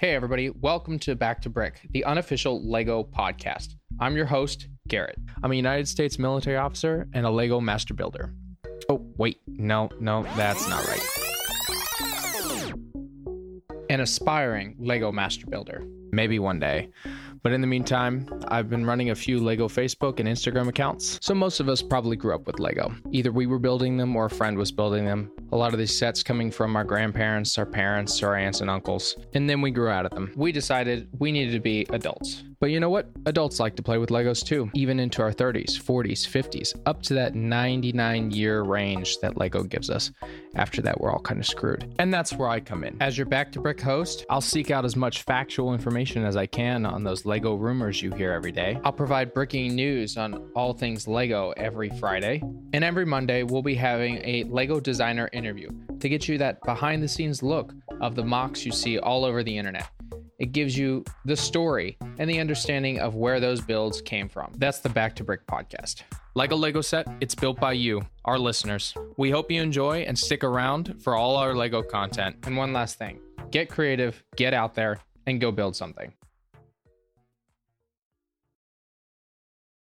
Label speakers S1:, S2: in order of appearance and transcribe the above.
S1: Hey, everybody, welcome to Back to Brick, the unofficial LEGO podcast. I'm your host, Garrett. I'm a United States military officer and a LEGO master builder. Oh, wait, no, no, that's not right. An aspiring LEGO master builder. Maybe one day. But in the meantime, I've been running a few LEGO Facebook and Instagram accounts. So most of us probably grew up with LEGO. Either we were building them or a friend was building them. A lot of these sets coming from our grandparents, our parents, our aunts and uncles. And then we grew out of them. We decided we needed to be adults. But you know what? Adults like to play with Legos too, even into our 30s, 40s, 50s, up to that 99 year range that Lego gives us. After that, we're all kind of screwed. And that's where I come in. As your Back to Brick host, I'll seek out as much factual information as I can on those Lego rumors you hear every day. I'll provide breaking news on all things Lego every Friday. And every Monday, we'll be having a Lego designer interview to get you that behind the scenes look of the MOCs you see all over the internet. It gives you the story and the understanding of where those builds came from. That's the Back to Brick podcast. Like a Lego set, it's built by you, our listeners. We hope you enjoy and stick around for all our Lego content. And one last thing get creative, get out there, and go build something.